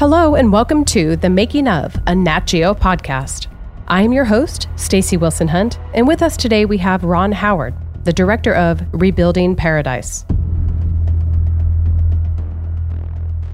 Hello and welcome to the Making of a Nat Geo podcast. I am your host, Stacey Wilson Hunt, and with us today we have Ron Howard, the director of Rebuilding Paradise.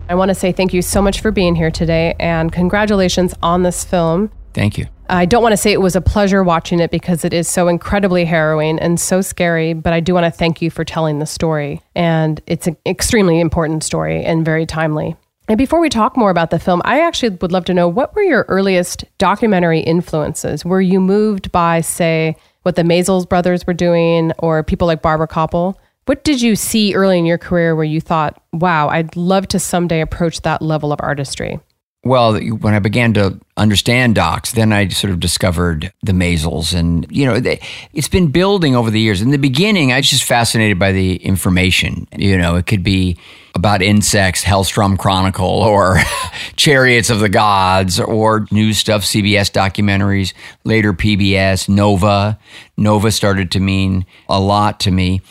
I want to say thank you so much for being here today and congratulations on this film. Thank you. I don't want to say it was a pleasure watching it because it is so incredibly harrowing and so scary, but I do want to thank you for telling the story. And it's an extremely important story and very timely. And before we talk more about the film, I actually would love to know what were your earliest documentary influences? Were you moved by, say, what the Maysles brothers were doing or people like Barbara Kopple? What did you see early in your career where you thought, wow, I'd love to someday approach that level of artistry? Well, when I began to understand docs, then I sort of discovered the Maysles. And, you know, they, it's been building over the years. In the beginning, I was just fascinated by the information. You know, it could be about insects, Hellstrom Chronicle, or Chariots of the Gods, or new stuff, CBS documentaries, later PBS, Nova. Nova started to mean a lot to me.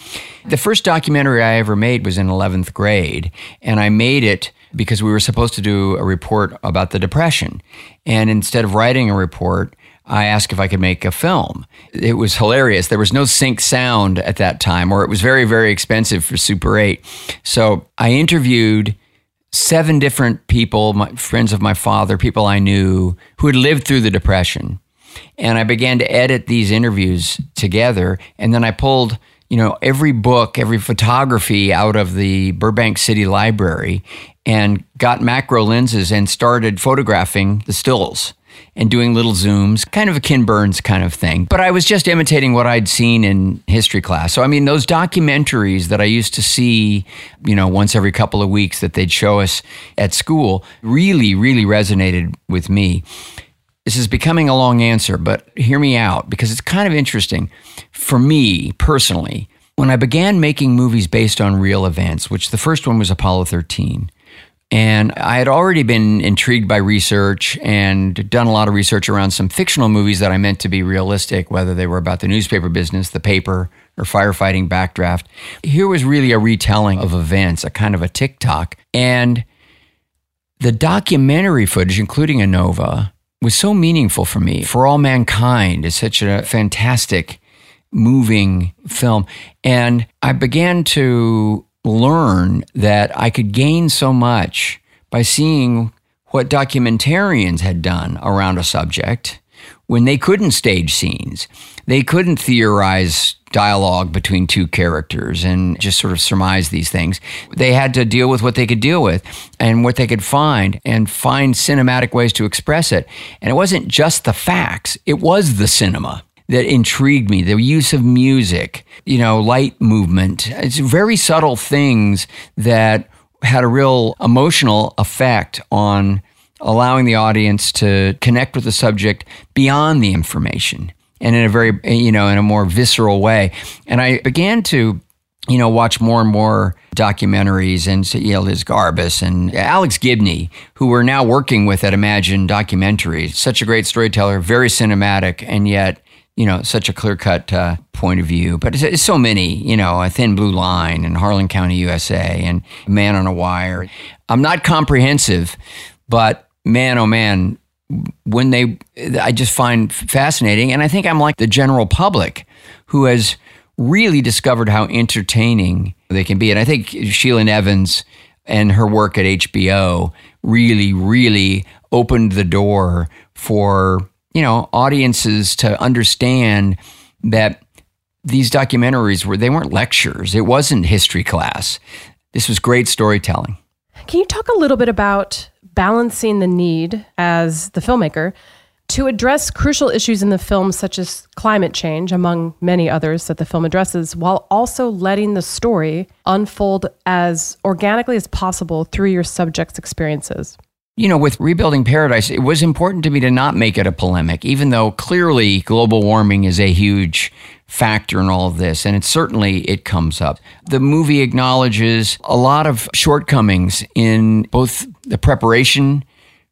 The first documentary I ever made was in 11th grade, and I made it because we were supposed to do a report about the Depression. And instead of writing a report, I asked if I could make a film. It was hilarious. There was no sync sound at that time, or it was very, very expensive for Super 8. So I interviewed seven different people, my, friends of my father, people I knew who had lived through the Depression. And I began to edit these interviews together. And then I pulled you know, every book, every photography out of the Burbank City Library and got macro lenses and started photographing the stills and doing little zooms, kind of a Ken Burns kind of thing. But I was just imitating what I'd seen in history class. So, I mean, those documentaries that I used to see, you know, once every couple of weeks that they'd show us at school really, really resonated with me. This is becoming a long answer, but hear me out because it's kind of interesting. For me personally, when I began making movies based on real events, which the first one was Apollo 13, and I had already been intrigued by research and done a lot of research around some fictional movies that I meant to be realistic, whether they were about the newspaper business, the paper, or firefighting backdraft. Here was really a retelling of events, a kind of a TikTok. And the documentary footage, including a Nova, was so meaningful for me. For All Mankind is such a fantastic, moving film. And I began to learn that I could gain so much by seeing what documentarians had done around a subject when they couldn't stage scenes. They couldn't theorize dialogue between two characters and just sort of surmise these things. They had to deal with what they could deal with and what they could find and find cinematic ways to express it. And it wasn't just the facts, it was the cinema that intrigued me the use of music, you know, light movement. It's very subtle things that had a real emotional effect on allowing the audience to connect with the subject beyond the information and in a very, you know, in a more visceral way. And I began to, you know, watch more and more documentaries and you know, Liz Garbus and Alex Gibney, who we're now working with at Imagine Documentaries. Such a great storyteller, very cinematic, and yet you know, such a clear cut uh, point of view. But it's, it's, so many, you know, a thin blue line and Harlan County, USA, and Man on a Wire. I'm not comprehensive, but man, oh man, when they, I just find fascinating. And I think I'm like the general public who has really discovered how entertaining they can be. And I think Sheila Nevins and her work at HBO really, really opened the door for, you know, audiences to understand that these documentaries were, they weren't lectures. It wasn't history class. This was great storytelling. Can you talk a little bit about balancing the need as the filmmaker to address crucial issues in the film, such as climate change, among many others that the film addresses, while also letting the story unfold as organically as possible through your subject's experiences? You know, with Rebuilding Paradise, it was important to me to not make it a polemic, even though clearly global warming is a huge factor in all of this. And it certainly it comes up. The movie acknowledges a lot of shortcomings in both the preparation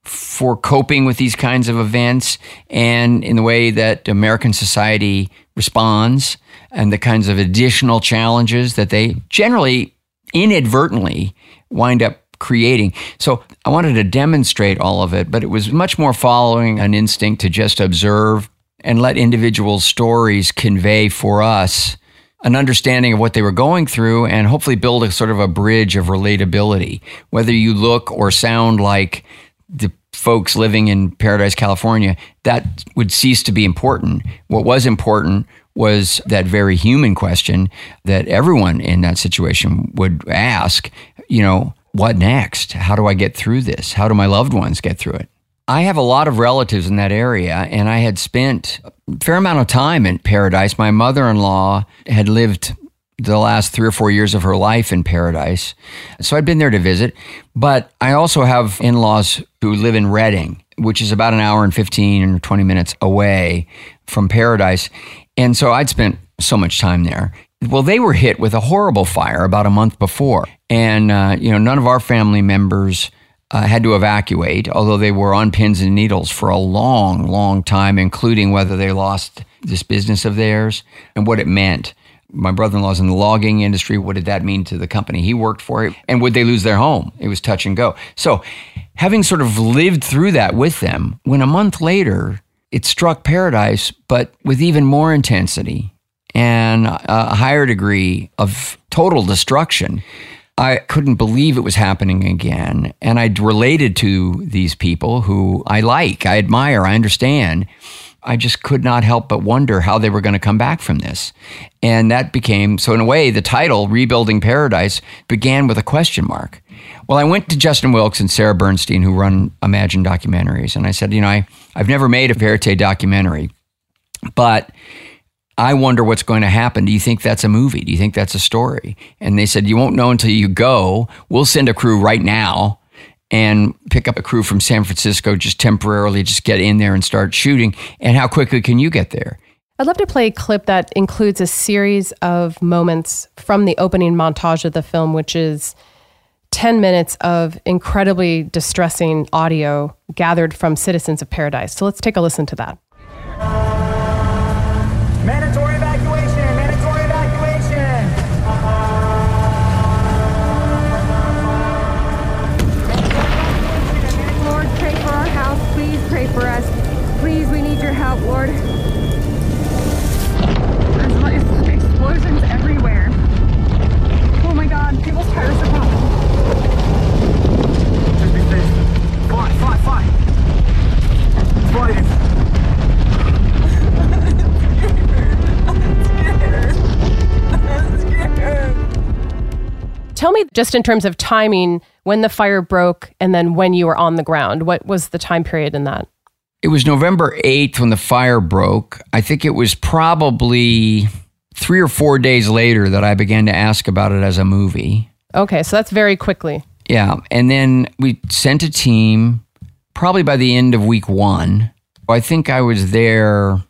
for coping with these kinds of events and in the way that American society responds and the kinds of additional challenges that they generally inadvertently wind up creating. So I wanted to demonstrate all of it, but it was much more following an instinct to just observe and let individual stories convey for us an understanding of what they were going through and hopefully build a sort of a bridge of relatability. Whether you look or sound like the folks living in Paradise, California, that would cease to be important. What was important was that very human question that everyone in that situation would ask, you know, what next? How do I get through this? How do my loved ones get through it? I have a lot of relatives in that area, and I had spent a fair amount of time in Paradise. My mother in law had lived the last three or four years of her life in Paradise. So I'd been there to visit. But I also have in laws who live in Redding, which is about an hour and 15 or 20 minutes away from Paradise. And so I'd spent so much time there. Well, they were hit with a horrible fire about a month before. And, uh, you know, none of our family members uh, had to evacuate, although they were on pins and needles for a long, long time, including whether they lost this business of theirs and what it meant. My brother in law's in the logging industry. What did that mean to the company he worked for? And would they lose their home? It was touch and go. So, having sort of lived through that with them, when a month later it struck paradise, but with even more intensity and a higher degree of total destruction, I couldn't believe it was happening again. And I related to these people who I like, I admire, I understand. I just could not help but wonder how they were going to come back from this. And that became, so in a way, the title, Rebuilding Paradise, began with a question mark. Well, I went to Justin Wilkes and Sarah Bernstein, who run Imagine Documentaries, and I said, you know, I, I've never made a verite documentary, but I wonder what's going to happen. Do you think that's a movie? Do you think that's a story? And they said, You won't know until you go. We'll send a crew right now and pick up a crew from San Francisco just temporarily, just get in there and start shooting. And how quickly can you get there? I'd love to play a clip that includes a series of moments from the opening montage of the film, which is 10 minutes of incredibly distressing audio gathered from citizens of paradise. So let's take a listen to that. Just in terms of timing when the fire broke and then when you were on the ground. What was the time period in that? It was November 8th when the fire broke. I think it was probably three or four days later that I began to ask about it as a movie. Okay, so that's very quickly. Yeah. And then we sent a team probably by the end of week one. I think I was there,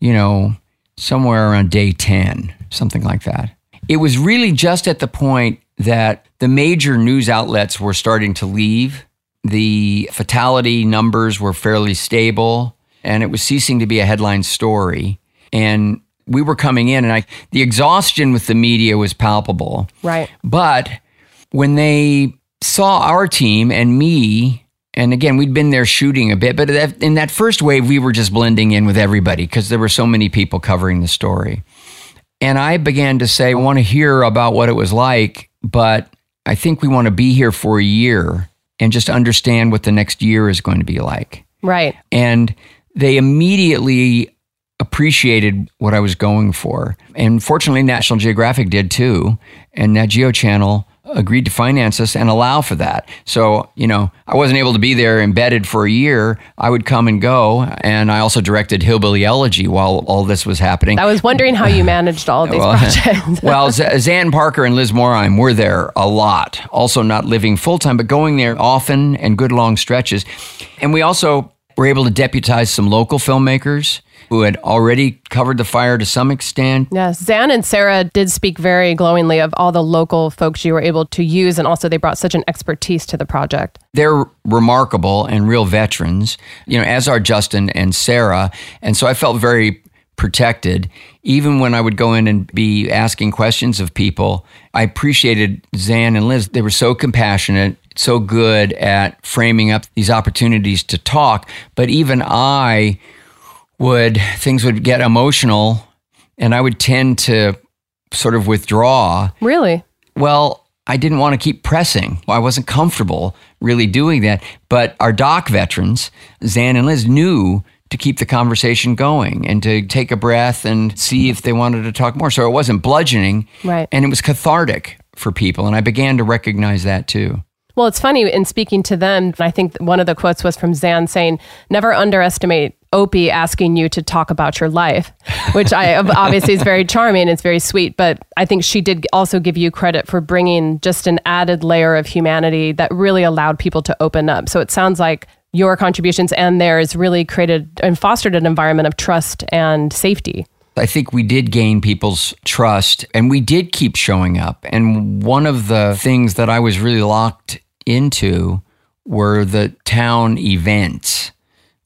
you know, somewhere around day 10, something like that. It was really just at the point that the major news outlets were starting to leave the fatality numbers were fairly stable and it was ceasing to be a headline story. And we were coming in and I, the exhaustion with the media was palpable. Right. But when they saw our team and me, and again, we'd been there shooting a bit, but in that first wave, we were just blending in with everybody because there were so many people covering the story. And I began to say, I want to hear about what it was like, but I think we want to be here for a year and just understand what the next year is going to be like. Right. And they immediately appreciated what I was going for. And fortunately, National Geographic did too. And Nat Geo Channel agreed to finance us and allow for that. So, you know, I wasn't able to be there embedded for a year. I would come and go. And I also directed Hillbilly Elegy while all this was happening. I was wondering how you managed all of these well, projects. well, Xan Parker and Liz Morheim were there a lot, also not living full time, but going there often and good long stretches. And we also were able to deputize some local filmmakers who had already covered the fire to some extent. Yes, Xan and Sarah did speak very glowingly of all the local folks you were able to use, and also they brought such an expertise to the project. They're remarkable and real veterans, you know, as are Justin and Sarah. And so I felt very protected. Even when I would go in and be asking questions of people, I appreciated Xan and Liz. They were so compassionate. so good at framing up these opportunities to talk. But even I would, things would get emotional and I would tend to sort of withdraw. Really? Well, I didn't want to keep pressing. I wasn't comfortable really doing that. But our doc veterans, Xan and Liz, knew to keep the conversation going and to take a breath and see if they wanted to talk more. So it wasn't bludgeoning. Right. And it was cathartic for people. And I began to recognize that too. Well, it's funny in speaking to them. I think one of the quotes was from Xan saying, "Never underestimate Opie asking you to talk about your life," which I obviously is very charming. It's very sweet, but I think she did also give you credit for bringing just an added layer of humanity that really allowed people to open up. So it sounds like your contributions and theirs really created and fostered an environment of trust and safety. I think we did gain people's trust and we did keep showing up. And one of the things that I was really locked into were the town events,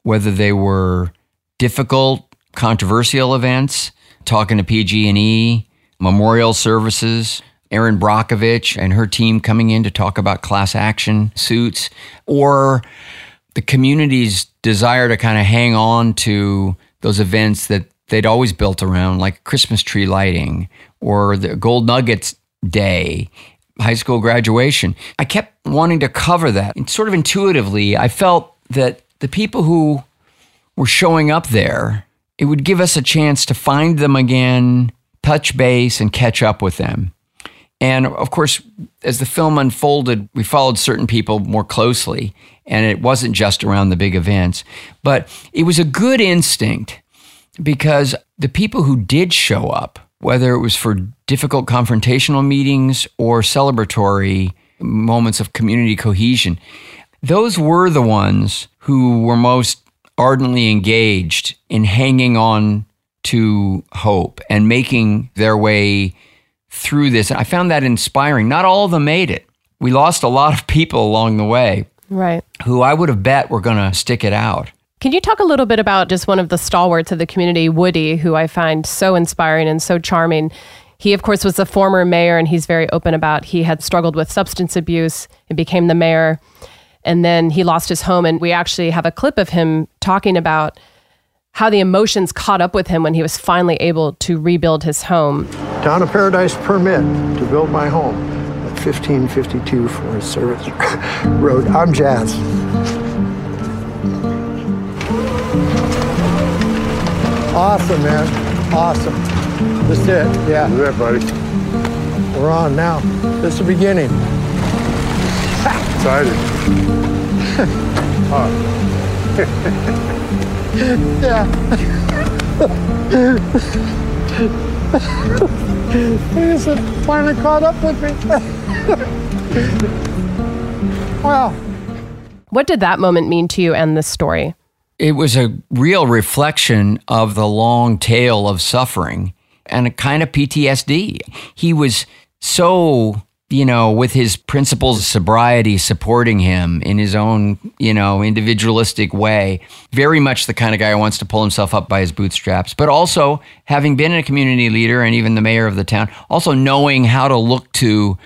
whether they were difficult, controversial events, talking to PG&E, memorial services, Erin Brockovich and her team coming in to talk about class action suits, or the community's desire to kind of hang on to those events that they'd always built around, like Christmas tree lighting or the Gold Nuggets Day high school graduation. I kept wanting to cover that. And sort of intuitively, I felt that the people who were showing up there, it would give us a chance to find them again, touch base, and catch up with them. And of course, as the film unfolded, we followed certain people more closely, and it wasn't just around the big events. But it was a good instinct because the people who did show up, whether it was for difficult confrontational meetings or celebratory moments of community cohesion, those were the ones who were most ardently engaged in hanging on to hope and making their way through this. And I found that inspiring. Not all of them made it. We lost a lot of people along the way. Right. Who I would have bet were going to stick it out. Can you talk a little bit about just one of the stalwarts of the community, Woody, who I find so inspiring and so charming? He, of course, was a former mayor, and he's very open about he had struggled with substance abuse and became the mayor. And then he lost his home. And we actually have a clip of him talking about how the emotions caught up with him when he was finally able to rebuild his home. Town of Paradise permit to build my home at 1552 Forest Service Road. I'm Jazz. Awesome, man. Awesome. That's it. Yeah. Do that, buddy. We're on now. This is the beginning. Excited. He just finally caught up with me. wow. What did that moment mean to you and this story? It was a real reflection of the long tail of suffering and a kind of PTSD. He was so, you know, with his principles of sobriety supporting him in his own, you know, individualistic way. Very much the kind of guy who wants to pull himself up by his bootstraps, but also having been a community leader and even the mayor of the town, also knowing how to look to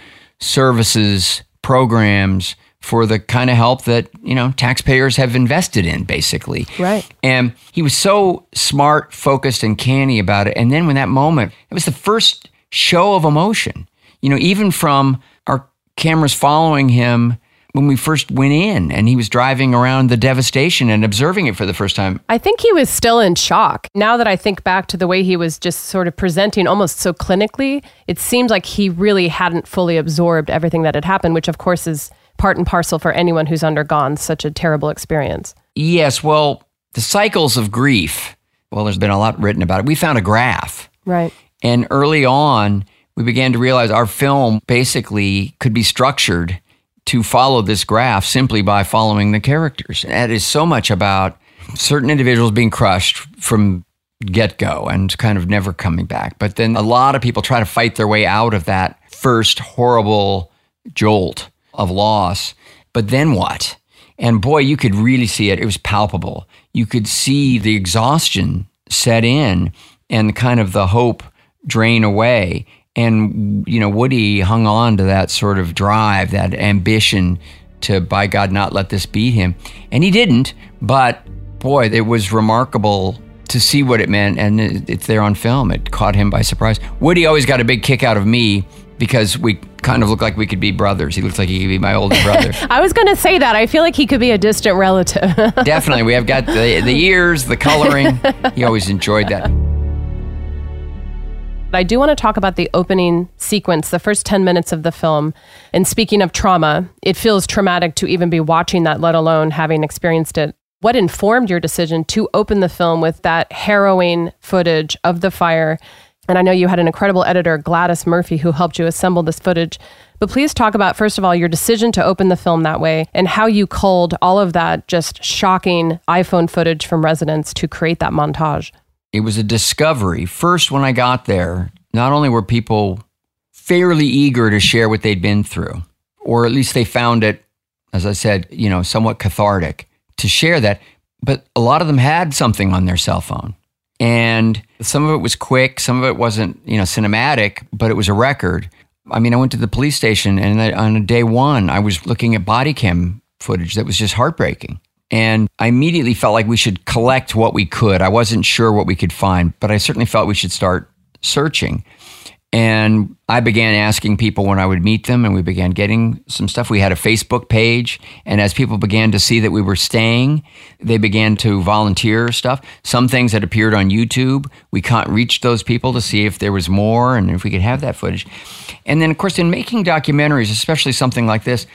services, programs, for the kind of help that you know taxpayers have invested in basically Right. and he was so smart focused and canny about it and then when that moment it was the first show of emotion you know even from our cameras following him when we first went in and he was driving around the devastation and observing it for the first time I think he was still in shock. Now that I think back to the way he was just sort of presenting almost so clinically, it seemed like he really hadn't fully absorbed everything that had happened, which of course is part and parcel for anyone who's undergone such a terrible experience. yes well the cycles of grief well there's been a lot written about it we found a graph Right. And early on, we began to realize our film basically could be structured to follow this graph simply by following the characters. And That is so much about certain individuals being crushed from get go and kind of never coming back. But then a lot of people try to fight their way out of that first horrible jolt of loss. But then what? And boy, you could really see it. It was palpable. You could see the exhaustion set in and kind of the hope drain away. And, you know, Woody hung on to that sort of drive, that ambition to, by God, not let this beat him. And he didn't, but boy, it was remarkable to see what it meant. And it's there on film. It caught him by surprise. Woody always got a big kick out of me because we kind of look like we could be brothers. He looks like he could be my older brother. I was going to say that. I feel like he could be a distant relative. Definitely. We have got the, the ears, the coloring. He always enjoyed that. I do want to talk about the opening sequence, the first 10 minutes of the film. And speaking of trauma, it feels traumatic to even be watching that, let alone having experienced it. What informed your decision to open the film with that harrowing footage of the fire? And I know you had an incredible editor, Gladys Murphy, who helped you assemble this footage. But please talk about, first of all, your decision to open the film that way and how you culled all of that just shocking iPhone footage from residents to create that montage it was a discovery. First, when I got there, not only were people fairly eager to share what they'd been through, or at least they found it, as I said, you know, somewhat cathartic to share that, but a lot of them had something on their cell phone. And some of it was quick, some of it wasn't, you know, cinematic, but it was a record. I mean, I went to the police station and on day one, I was looking at body cam footage that was just heartbreaking. And I immediately felt like we should collect what we could. I wasn't sure what we could find, but I certainly felt we should start searching. And I began asking people when I would meet them, and we began getting some stuff. We had a Facebook page, and as people began to see that we were staying, they began to volunteer stuff. Some things that appeared on YouTube, we can't reach those people to see if there was more and if we could have that footage. And then, of course, in making documentaries, especially something like this,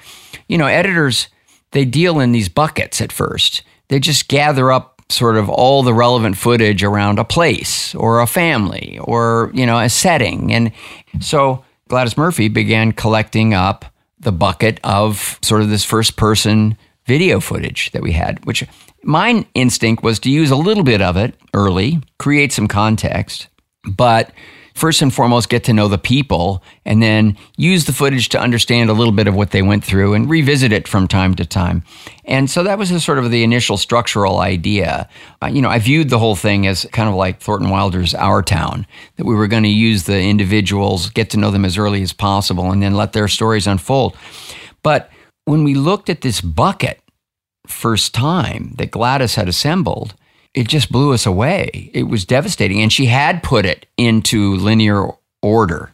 you know, editors they deal in these buckets at first. They just gather up sort of all the relevant footage around a place or a family or, you know, a setting. And so Gladys Murphy began collecting up the bucket of sort of this first person video footage that we had, which my instinct was to use a little bit of it early, create some context, but first and foremost get to know the people and then use the footage to understand a little bit of what they went through and revisit it from time to time. And so that was a sort of the initial structural idea. Uh, you know, I viewed the whole thing as kind of like Thornton Wilder's Our Town, that we were going to use the individuals, get to know them as early as possible, and then let their stories unfold. But when we looked at this bucket first time that Gladys had assembled, it just blew us away. It was devastating. And she had put it into linear order.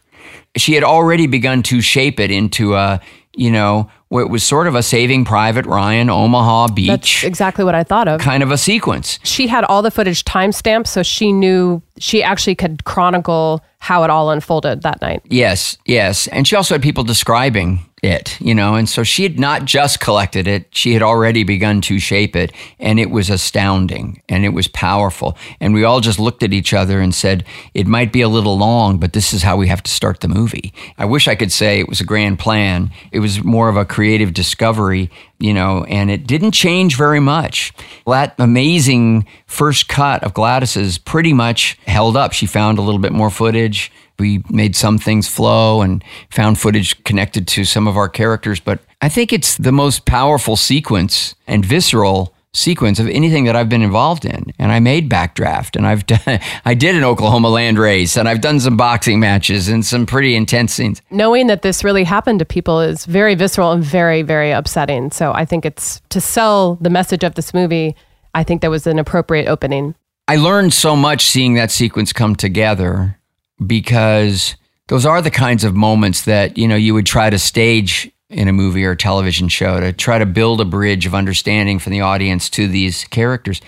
She had already begun to shape it into a, you know, what was sort of a Saving Private Ryan, Omaha Beach. That's exactly what I thought of. Kind of a sequence. She had all the footage timestamped, so she knew she actually could chronicle how it all unfolded that night. Yes, yes. And she also had people describing it, you know, and so she had not just collected it, she had already begun to shape it, and it was astounding and it was powerful. And we all just looked at each other and said, it might be a little long, but this is how we have to start the movie. I wish I could say it was a grand plan. It was more of a creative discovery, you know, and it didn't change very much. That amazing first cut of Gladys's pretty much held up. She found a little bit more footage we made some things flow and found footage connected to some of our characters. But I think it's the most powerful sequence and visceral sequence of anything that I've been involved in. And I made Backdraft and I've done, I did an Oklahoma land race and I've done some boxing matches and some pretty intense scenes. Knowing that this really happened to people is very visceral and very, very upsetting. So I think it's to sell the message of this movie, I think that was an appropriate opening. I learned so much seeing that sequence come together because those are the kinds of moments that you know you would try to stage in a movie or a television show to try to build a bridge of understanding from the audience to these characters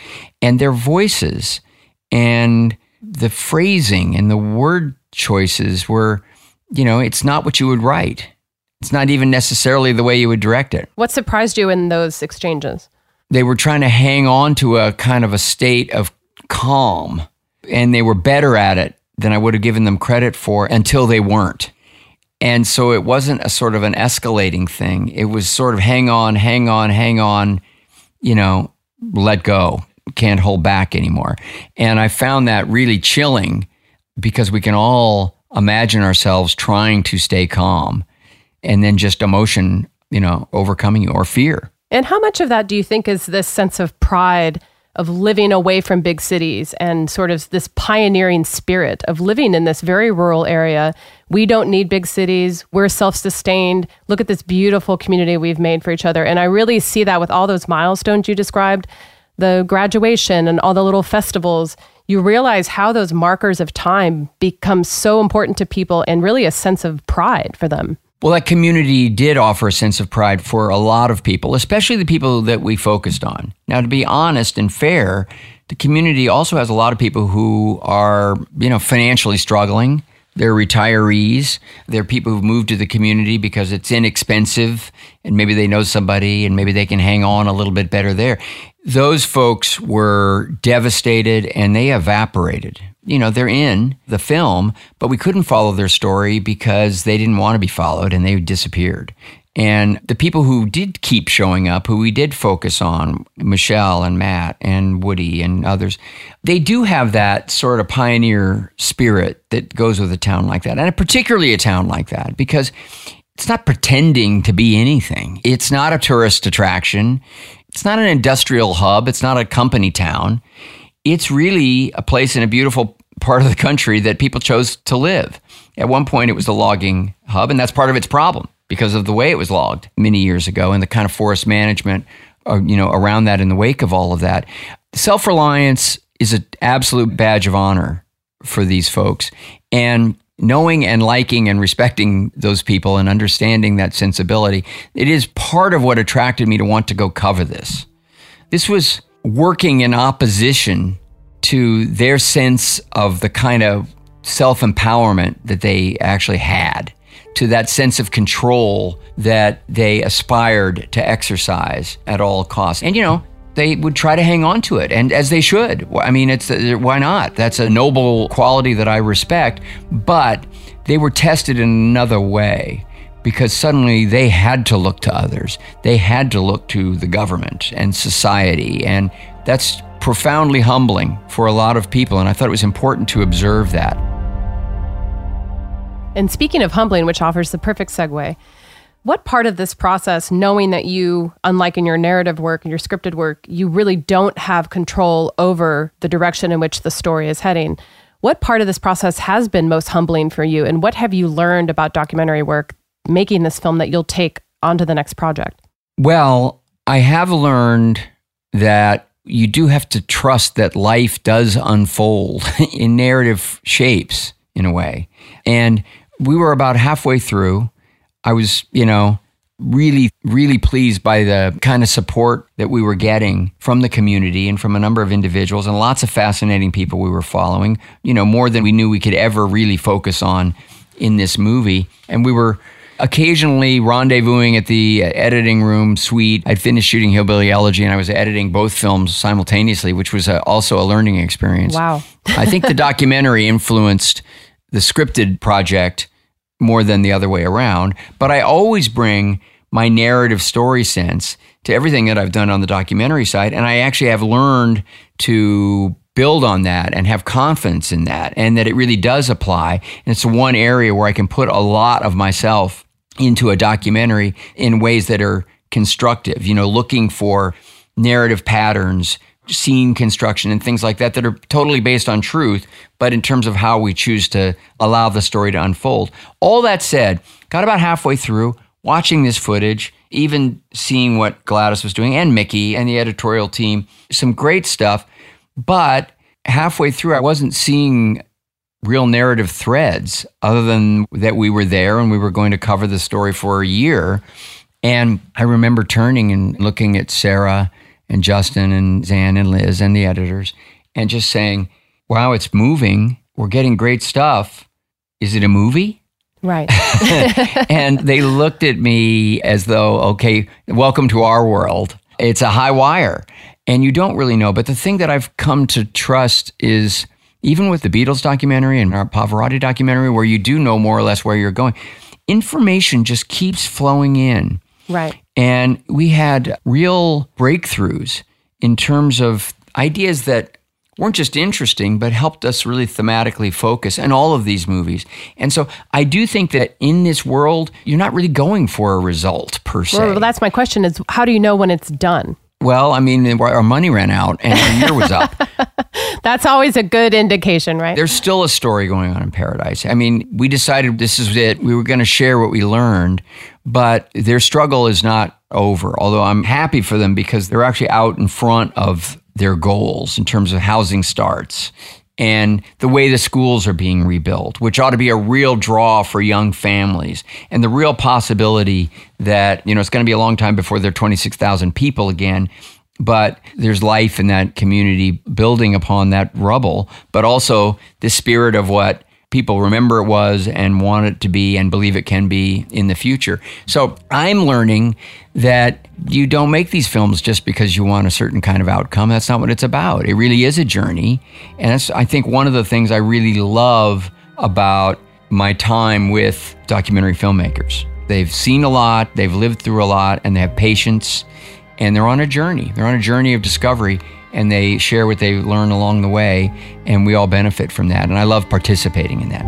and their voices and the phrasing and the word choices were you know it's not what you would write. It's not even necessarily the way you would direct it. What surprised you in those exchanges? They were trying to hang on to a kind of a state of calm and they were better at it than I would have given them credit for until they weren't. And so it wasn't a sort of an escalating thing. It was sort of hang on, hang on, hang on, you know, let go, can't hold back anymore. And I found that really chilling because we can all imagine ourselves trying to stay calm and then just emotion, you know, overcoming you or fear. And how much of that do you think is this sense of pride? of living away from big cities and sort of this pioneering spirit of living in this very rural area We don't need big cities. We're self sustained. Look at this beautiful community we've made for each other. And I really see that with all those milestones you described the graduation and all the little festivals. You realize how those markers of time become so important to people and really a sense of pride for them. Well, that community did offer a sense of pride for a lot of people, especially the people that we focused on. Now, to be honest and fair, the community also has a lot of people who are, you know, financially struggling. They're retirees. They're people who've moved to the community because it's inexpensive and maybe they know somebody and maybe they can hang on a little bit better there. Those folks were devastated and they evaporated you know, they're in the film, but we couldn't follow their story because they didn't want to be followed and they disappeared. And the people who did keep showing up, who we did focus on, Michelle and Matt and Woody and others, they do have that sort of pioneer spirit that goes with a town like that. And particularly a town like that, because it's not pretending to be anything. It's not a tourist attraction. It's not an industrial hub. It's not a company town. It's really a place in a beautiful part of the country that people chose to live. At one point, it was the logging hub, and that's part of its problem because of the way it was logged many years ago and the kind of forest management, uh, you know, around that in the wake of all of that. Self reliance is an absolute badge of honor for these folks, and knowing and liking and respecting those people and understanding that sensibility, it is part of what attracted me to want to go cover this. This was working in opposition to their sense of the kind of self empowerment that they actually had, to that sense of control that they aspired to exercise at all costs. And, you know, they would try to hang on to it, and as they should. I mean, it's uh, why not? That's a noble quality that I respect, but they were tested in another way because suddenly they had to look to others. They had to look to the government and society, and that's profoundly humbling for a lot of people, and I thought it was important to observe that. And speaking of humbling, which offers the perfect segue, what part of this process, knowing that you, unlike in your narrative work and your scripted work, you really don't have control over the direction in which the story is heading, what part of this process has been most humbling for you? And what have you learned about documentary work making this film that you'll take onto the next project? Well, I have learned that you do have to trust that life does unfold in narrative shapes in a way. And we were about halfway through. I was, you know, really, really pleased by the kind of support that we were getting from the community and from a number of individuals and lots of fascinating people we were following, you know, more than we knew we could ever really focus on in this movie. And we were occasionally rendezvousing at the editing room suite. I'd finished shooting Hillbilly Elegy and I was editing both films simultaneously, which was a, also a learning experience. Wow. I think the documentary influenced the scripted project more than the other way around, but I always bring my narrative story sense to everything that I've done on the documentary side. And I actually have learned to build on that and have confidence in that and that it really does apply. And it's one area where I can put a lot of myself into a documentary in ways that are constructive, you know, looking for narrative patterns, scene construction, and things like that that are totally based on truth, but in terms of how we choose to allow the story to unfold. All that said, got about halfway through watching this footage, even seeing what Gladys was doing and Mickey and the editorial team, some great stuff. But halfway through, I wasn't seeing real narrative threads other than that we were there and we were going to cover the story for a year. And I remember turning and looking at Sarah and Justin and Xan and Liz and the editors and just saying, wow, it's moving. We're getting great stuff. Is it a movie? Right. and they looked at me as though, okay, welcome to our world. It's a high wire. And you don't really know. But the thing that I've come to trust is even with the Beatles documentary and our Pavarotti documentary, where you do know more or less where you're going, information just keeps flowing in. Right. And we had real breakthroughs in terms of ideas that weren't just interesting, but helped us really thematically focus in all of these movies. And so I do think that in this world, you're not really going for a result per se. Well, that's my question is how do you know when it's done? Well, I mean, our money ran out and the year was up. That's always a good indication, right? There's still a story going on in Paradise. I mean, we decided this is it. We were going to share what we learned, but their struggle is not over. Although I'm happy for them because they're actually out in front of their goals in terms of housing starts and the way the schools are being rebuilt, which ought to be a real draw for young families, and the real possibility that, you know, it's going to be a long time before there are 26,000 people again. But there's life in that community building upon that rubble, but also the spirit of what people remember it was and want it to be and believe it can be in the future. So I'm learning that you don't make these films just because you want a certain kind of outcome. That's not what it's about. It really is a journey. And that's, I think, one of the things I really love about my time with documentary filmmakers. They've seen a lot, they've lived through a lot, and they have patience, and they're on a journey. They're on a journey of discovery and they share what they learn along the way, and we all benefit from that. And I love participating in that.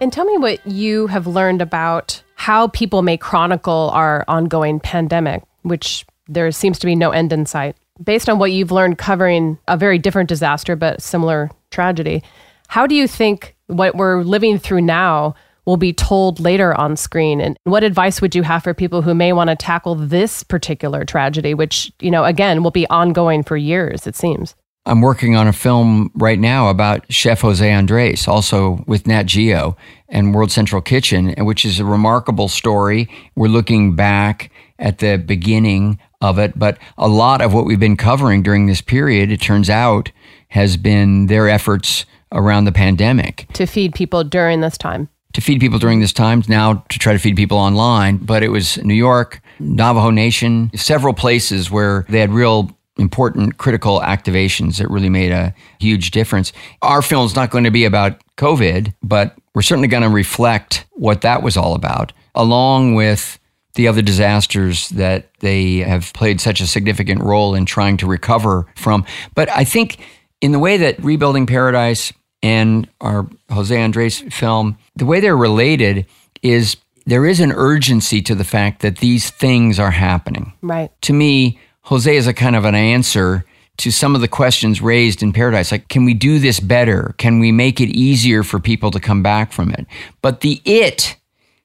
And tell me what you have learned about how people may chronicle our ongoing pandemic, which there seems to be no end in sight. Based on what you've learned covering a very different disaster, but similar tragedy, how do you think what we're living through now will be told later on screen. And what advice would you have for people who may want to tackle this particular tragedy which you know again will be ongoing for years it seems? I'm working on a film right now about Chef Jose Andres, also with Nat Geo and World Central Kitchen, which is a remarkable story. We're looking back at the beginning of it, but a lot of what we've been covering during this period, it turns out, has been their efforts around the pandemic. To feed people during this time to feed people during this time, now to try to feed people online. But it was New York, Navajo Nation, several places where they had real important critical activations that really made a huge difference. Our film is not going to be about COVID, but we're certainly going to reflect what that was all about, along with the other disasters that they have played such a significant role in trying to recover from. But I think in the way that Rebuilding Paradise and our Jose Andres film, the way they're related is there is an urgency to the fact that these things are happening. Right. To me, Jose is a kind of an answer to some of the questions raised in Paradise. Like, can we do this better? Can we make it easier for people to come back from it? But the it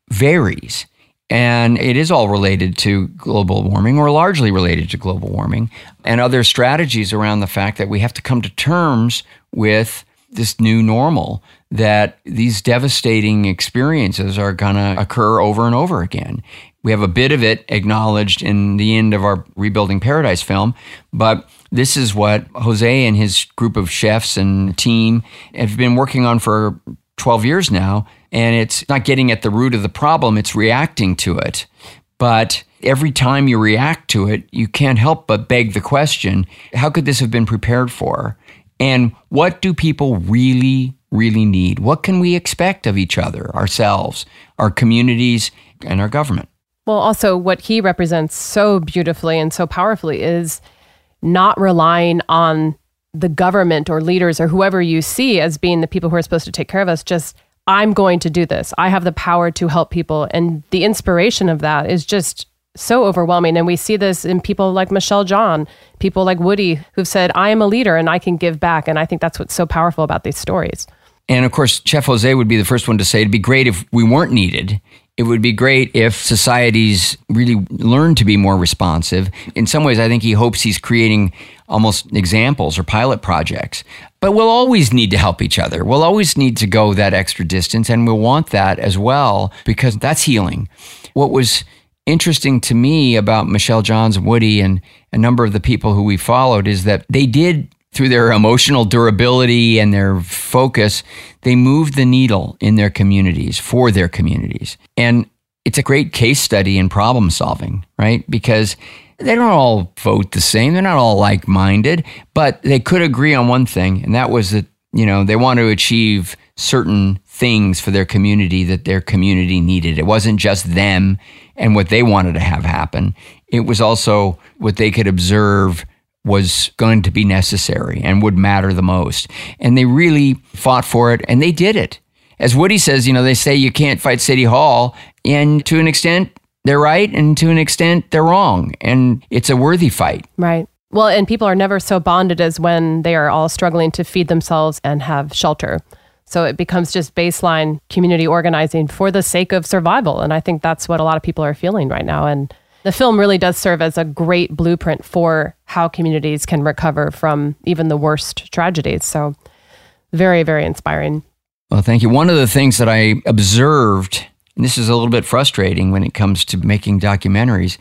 varies. And it is all related to global warming or largely related to global warming and other strategies around the fact that we have to come to terms with this new normal that these devastating experiences are going to occur over and over again. We have a bit of it acknowledged in the end of our Rebuilding Paradise film, but this is what Jose and his group of chefs and team have been working on for 12 years now. And it's not getting at the root of the problem, it's reacting to it. But every time you react to it, you can't help but beg the question how could this have been prepared for? And what do people really, really need? What can we expect of each other, ourselves, our communities, and our government? Well, also, what he represents so beautifully and so powerfully is not relying on the government or leaders or whoever you see as being the people who are supposed to take care of us. Just, I'm going to do this. I have the power to help people. And the inspiration of that is just so overwhelming. And we see this in people like Michelle John, people like Woody, who've said, I am a leader and I can give back. And I think that's what's so powerful about these stories. And of course, Chef Jose would be the first one to say it'd be great if we weren't needed. It would be great if societies really learned to be more responsive. In some ways, I think he hopes he's creating almost examples or pilot projects. But we'll always need to help each other. We'll always need to go that extra distance, and we'll want that as well because that's healing. What was interesting to me about Michelle Johns Woody and a number of the people who we followed is that they did through their emotional durability and their focus, they moved the needle in their communities for their communities. And it's a great case study in problem solving, right? Because they don't all vote the same. They're not all like minded, but they could agree on one thing, and that was that, you know, they want to achieve certain things for their community that their community needed. It wasn't just them and what they wanted to have happen, it was also what they could observe was going to be necessary and would matter the most. And they really fought for it and they did it. As Woody says, you know, they say you can't fight City Hall. And to an extent, they're right, and to an extent, they're wrong. And it's a worthy fight. Right. Well, and people are never so bonded as when they are all struggling to feed themselves and have shelter. So it becomes just baseline community organizing for the sake of survival. And I think that's what a lot of people are feeling right now. And the film really does serve as a great blueprint for how communities can recover from even the worst tragedies. So very, very inspiring. Well, thank you. One of the things that I observed, and this is a little bit frustrating when it comes to making documentaries,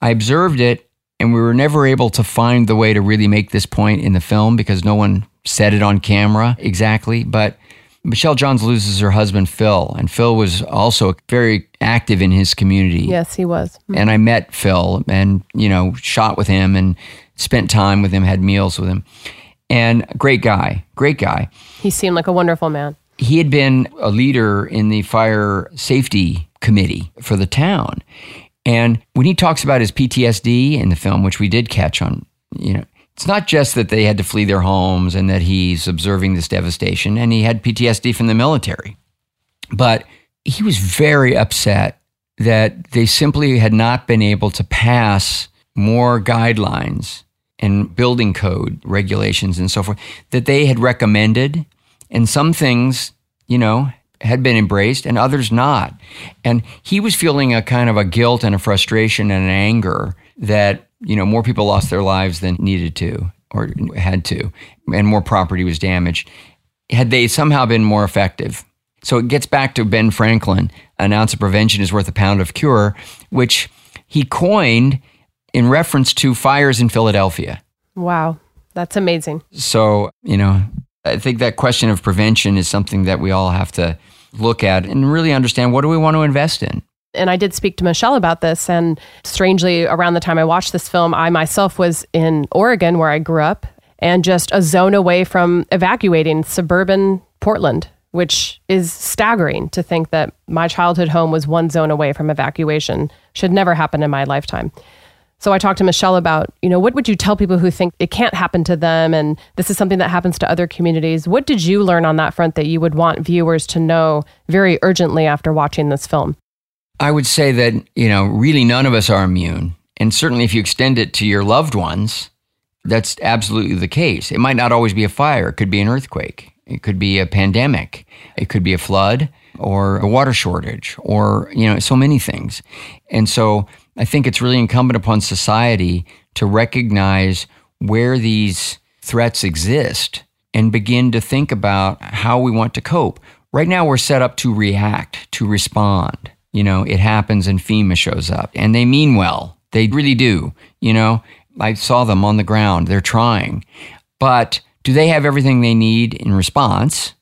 I observed it and we were never able to find the way to really make this point in the film because no one said it on camera exactly. But Michelle Johns loses her husband, Phil, and Phil was also very active in his community. Yes, he was. Mm-hmm. And I met Phil and, you know, shot with him and spent time with him, had meals with him. And great guy, great guy. He seemed like a wonderful man. He had been a leader in the fire safety committee for the town. And when he talks about his PTSD in the film, which we did catch on, you know, it's not just that they had to flee their homes and that he's observing this devastation, and he had PTSD from the military. But he was very upset that they simply had not been able to pass more guidelines and building code regulations and so forth that they had recommended. And some things, you know, had been embraced and others not. And he was feeling a kind of a guilt and a frustration and an anger that, you know, more people lost their lives than needed to or had to, and more property was damaged. Had they somehow been more effective? So it gets back to Ben Franklin, an ounce of prevention is worth a pound of cure, which he coined in reference to fires in Philadelphia. Wow. That's amazing. So, you know, I think that question of prevention is something that we all have to look at and really understand what do we want to invest in. And I did speak to Michelle about this. And strangely, around the time I watched this film, I myself was in Oregon, where I grew up, and just a zone away from evacuating suburban Portland, which is staggering to think that my childhood home was one zone away from evacuation. Should never happen in my lifetime. So I talked to Michelle about, you know, what would you tell people who think it can't happen to them and this is something that happens to other communities? What did you learn on that front that you would want viewers to know very urgently after watching this film? I would say that, you know, really none of us are immune. And certainly if you extend it to your loved ones, that's absolutely the case. It might not always be a fire, it could be an earthquake, it could be a pandemic, it could be a flood or a water shortage or, you know, so many things. And so I think it's really incumbent upon society to recognize where these threats exist and begin to think about how we want to cope. Right now, we're set up to react, to respond. You know, it happens and FEMA shows up and they mean well. They really do. You know, I saw them on the ground. They're trying. But do they have everything they need in response?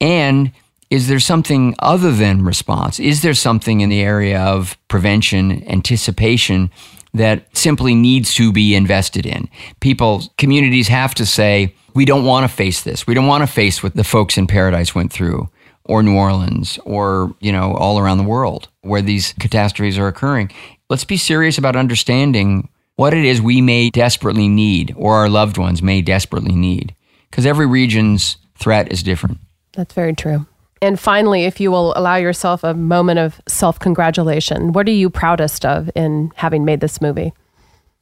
And is there something other than response? Is there something in the area of prevention, anticipation that simply needs to be invested in? People, communities have to say, we don't want to face this. We don't want to face what the folks in Paradise went through or New Orleans or, you know, all around the world where these catastrophes are occurring. Let's be serious about understanding what it is we may desperately need or our loved ones may desperately need because every region's threat is different. That's very true. And finally, if you will allow yourself a moment of self congratulation, what are you proudest of in having made this movie?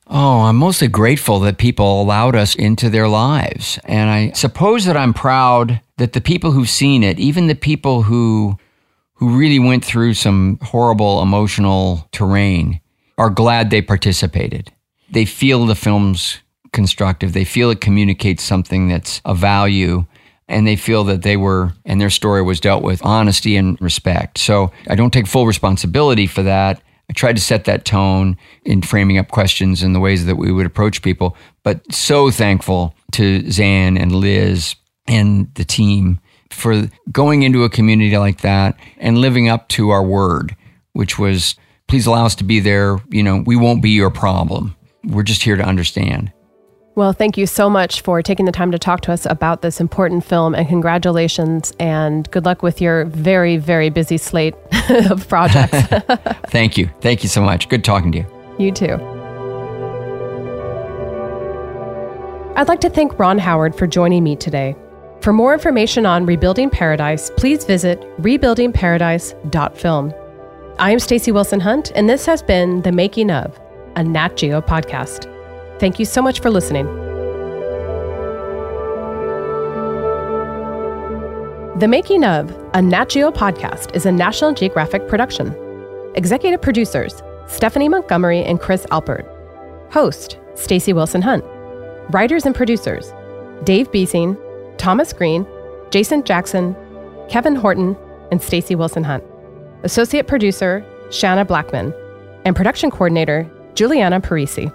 Oh, I'm mostly grateful that people allowed us into their lives. And I suppose that I'm proud that the people who've seen it, even the people who who really went through some horrible emotional terrain, are glad they participated. They feel the film's constructive. They feel it communicates something that's of value and they feel that they were and their story was dealt with honesty and respect. So I don't take full responsibility for that. I tried to set that tone in framing up questions and the ways that we would approach people, but so thankful to Xan and Liz and the team for going into a community like that and living up to our word, which was please allow us to be there. You know, we won't be your problem. We're just here to understand. Well, thank you so much for taking the time to talk to us about this important film and congratulations and good luck with your very, very busy slate of projects. thank you. Thank you so much. Good talking to you. You too. I'd like to thank Ron Howard for joining me today. For more information on Rebuilding Paradise, please visit rebuildingparadise.film. I am Stacey Wilson Hunt, and this has been The Making of, a Nat Geo podcast. Thank you so much for listening. The Making of, a Nat Geo podcast is a National Geographic production. Executive producers Stephanie Montgomery and Chris Alpert. Host Stacey Wilson Hunt. Writers and producers Dave Beasing, Thomas Green, Jason Jackson, Kevin Horton, and Stacey Wilson Hunt. Associate producer Shanna Blackman, and production coordinator Juliana Parisi.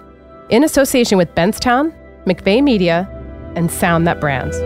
In association with Benztown, McVay Media, and Sound That Brands.